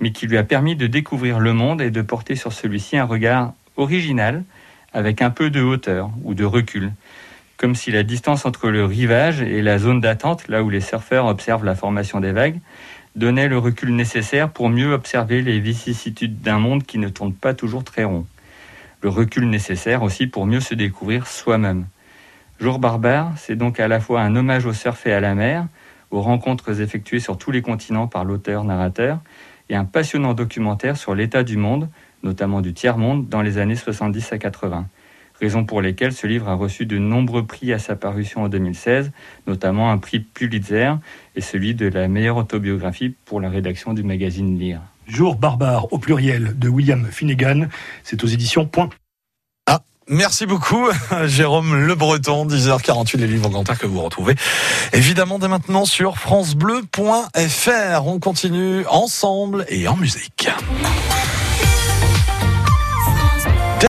mais qui lui a permis de découvrir le monde et de porter sur celui-ci un regard original, avec un peu de hauteur ou de recul, comme si la distance entre le rivage et la zone d'attente, là où les surfeurs observent la formation des vagues, donnait le recul nécessaire pour mieux observer les vicissitudes d'un monde qui ne tourne pas toujours très rond. Le recul nécessaire aussi pour mieux se découvrir soi-même. Jour barbare, c'est donc à la fois un hommage au surf et à la mer, aux rencontres effectuées sur tous les continents par l'auteur-narrateur, et un passionnant documentaire sur l'état du monde, notamment du tiers-monde, dans les années 70 à 80 raison pour lesquelles ce livre a reçu de nombreux prix à sa parution en 2016, notamment un prix Pulitzer et celui de la meilleure autobiographie pour la rédaction du magazine Lire. Jour barbare au pluriel de William Finnegan, c'est aux éditions Point. Merci beaucoup, Jérôme Le Breton, 10h48, les livres grand que vous retrouvez évidemment dès maintenant sur FranceBleu.fr. On continue ensemble et en musique.